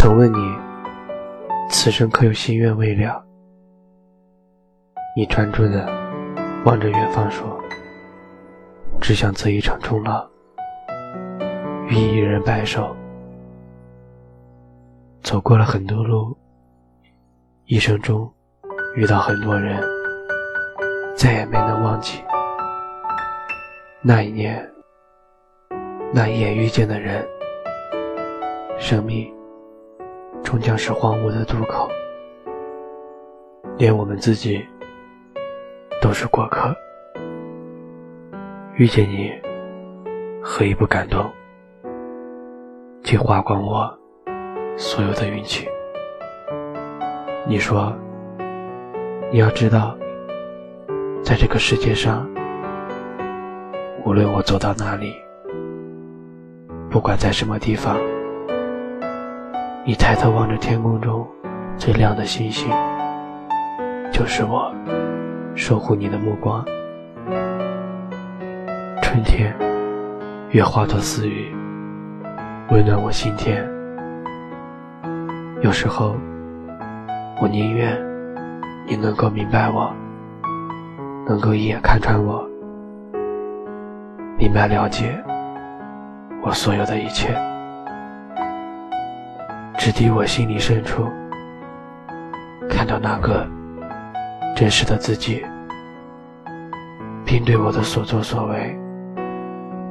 曾问你，此生可有心愿未了？你专注的望着远方说：“只想择一场终老，与一人白首。”走过了很多路，一生中遇到很多人，再也没能忘记那一年那一眼遇见的人。生命终将是荒芜的渡口，连我们自己都是过客。遇见你，何以不感动？竟花光我。所有的运气，你说，你要知道，在这个世界上，无论我走到哪里，不管在什么地方，你抬头望着天空中最亮的星星，就是我守护你的目光。春天，月花朵似雨，温暖我心田。有时候，我宁愿你能够明白我，能够一眼看穿我，明白了解我所有的一切，直抵我心里深处看到那个真实的自己，并对我的所作所为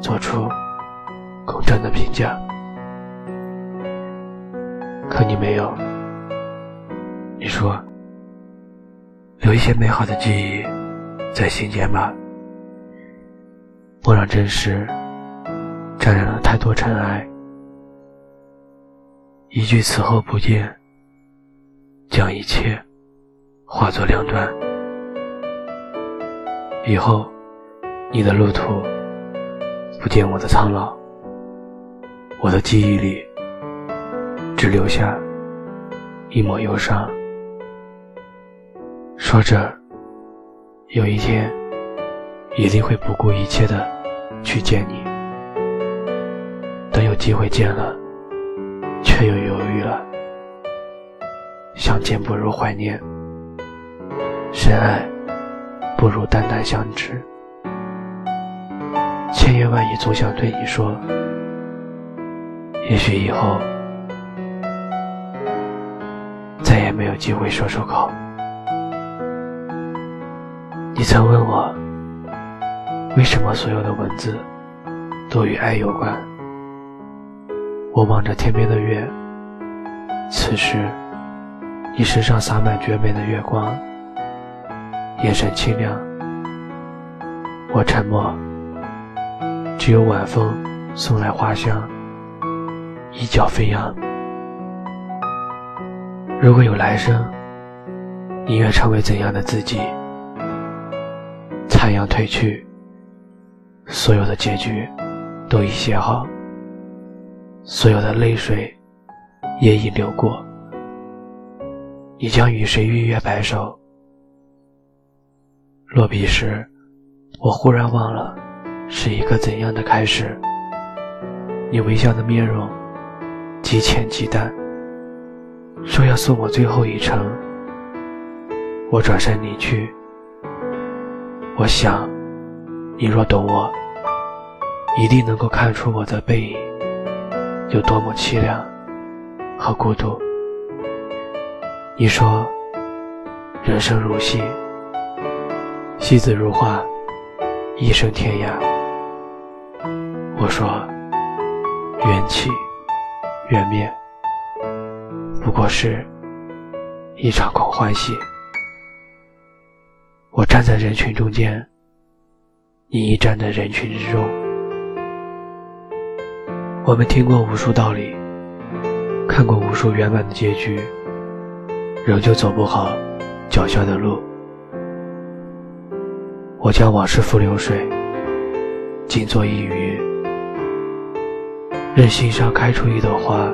做出公正的评价。可你没有，你说留一些美好的记忆在心间吧，莫让真实沾染了太多尘埃。一句此后不见，将一切化作两端。以后你的路途不见我的苍老，我的记忆里。只留下一抹忧伤。说着，有一天一定会不顾一切的去见你。等有机会见了，却又犹豫了。相见不如怀念，深爱不如淡淡相知。千言万语总想对你说，也许以后。再也没有机会说出口。你曾问我，为什么所有的文字都与爱有关？我望着天边的月，此时你身上洒满绝美的月光，眼神清亮。我沉默，只有晚风送来花香，一角飞扬。如果有来生，你愿成为怎样的自己？残阳褪去，所有的结局都已写好，所有的泪水也已流过。你将与谁预约白首？落笔时，我忽然忘了是一个怎样的开始。你微笑的面容，极浅极淡。说要送我最后一程，我转身离去。我想，你若懂我，一定能够看出我的背影有多么凄凉和孤独。你说，人生如戏，戏子如画，一生天涯。我说，缘起缘灭。不过是一场空欢喜。我站在人群中间，你亦站在人群之中。我们听过无数道理，看过无数圆满的结局，仍旧走不好脚下的路。我将往事付流水，静坐一隅，任心上开出一朵花。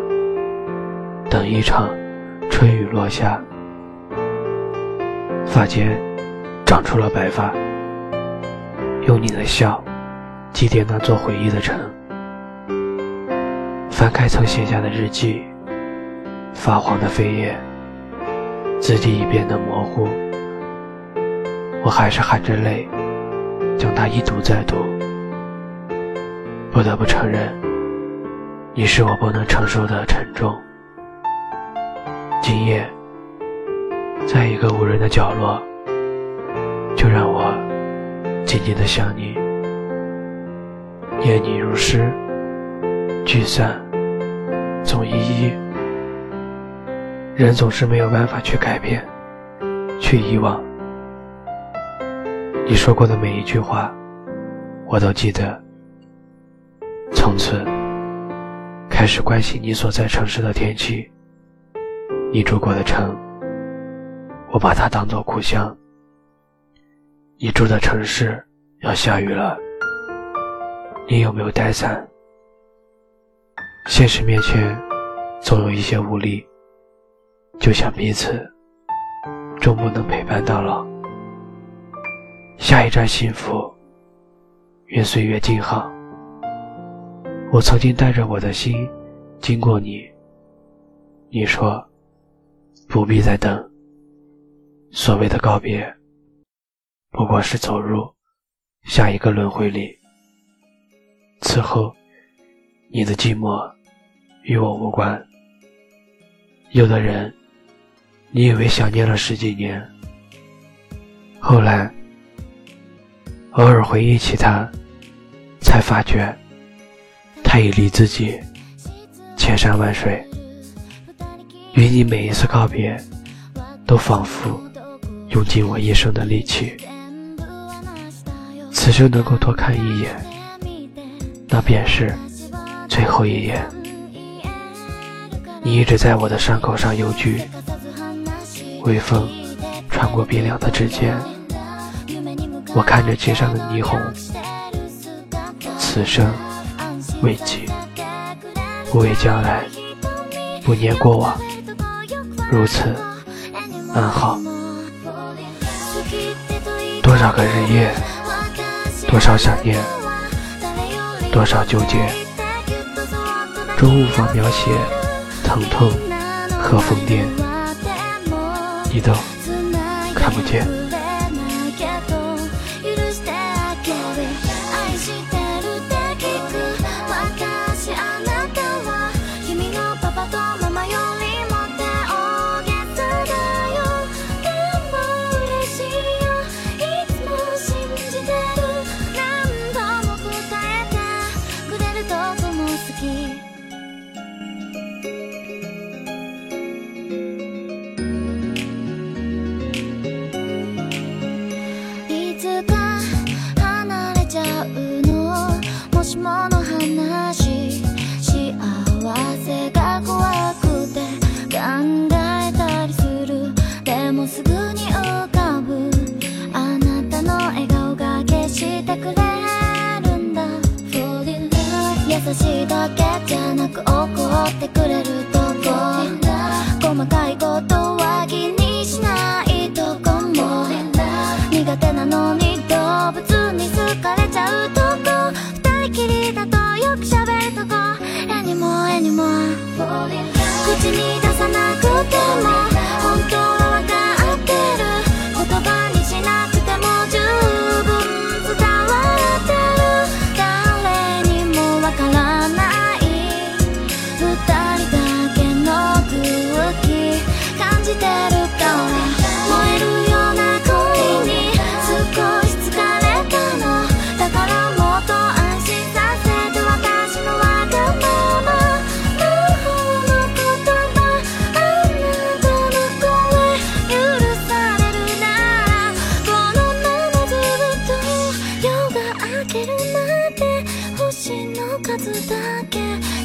等一场春雨落下，发间长出了白发，用你的笑祭奠那座回忆的城。翻开曾写下的日记，发黄的扉页，字迹已变得模糊，我还是含着泪将它一读再读。不得不承认，你是我不能承受的沉重。今夜，在一个无人的角落，就让我静静的想你。念你如诗，聚散总依依。人总是没有办法去改变，去遗忘。你说过的每一句话，我都记得。从此，开始关心你所在城市的天气。你住过的城，我把它当做故乡。你住的城市要下雨了，你有没有带伞？现实面前，总有一些无力。就像彼此终不能陪伴到老。下一站幸福，愿岁月静好。我曾经带着我的心经过你，你说不必再等。所谓的告别，不过是走入下一个轮回里。此后，你的寂寞与我无关。有的人。你以为想念了十几年，后来偶尔回忆起他，才发觉他已离自己千山万水。与你每一次告别，都仿佛用尽我一生的力气。此生能够多看一眼，那便是最后一眼。你一直在我的伤口上游居。微风穿过冰凉的指尖，我看着街上的霓虹。此生未及，不畏将来，不念过往，如此安好。多少个日夜，多少想念，多少纠结，终无法描写疼痛和疯癫。你都看不见。優しいつだけ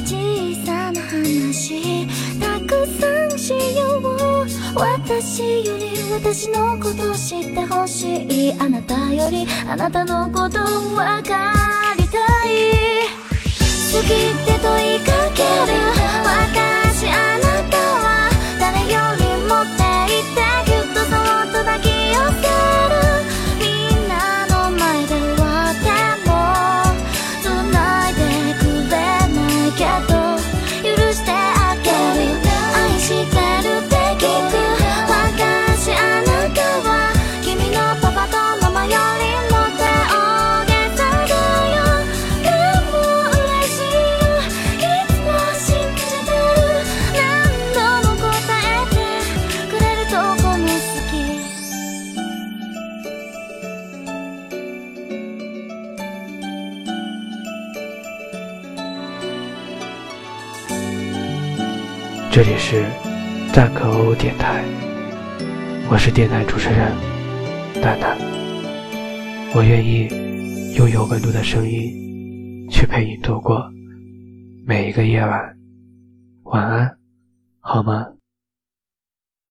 小さな話たくさんしよう私より私のこと知ってほしいあなたよりあなたのことわかりたい好きって問いかける私あなた这里是赞可欧电台，我是电台主持人蛋蛋，我愿意用有温度的声音去陪你度过每一个夜晚，晚安，好吗？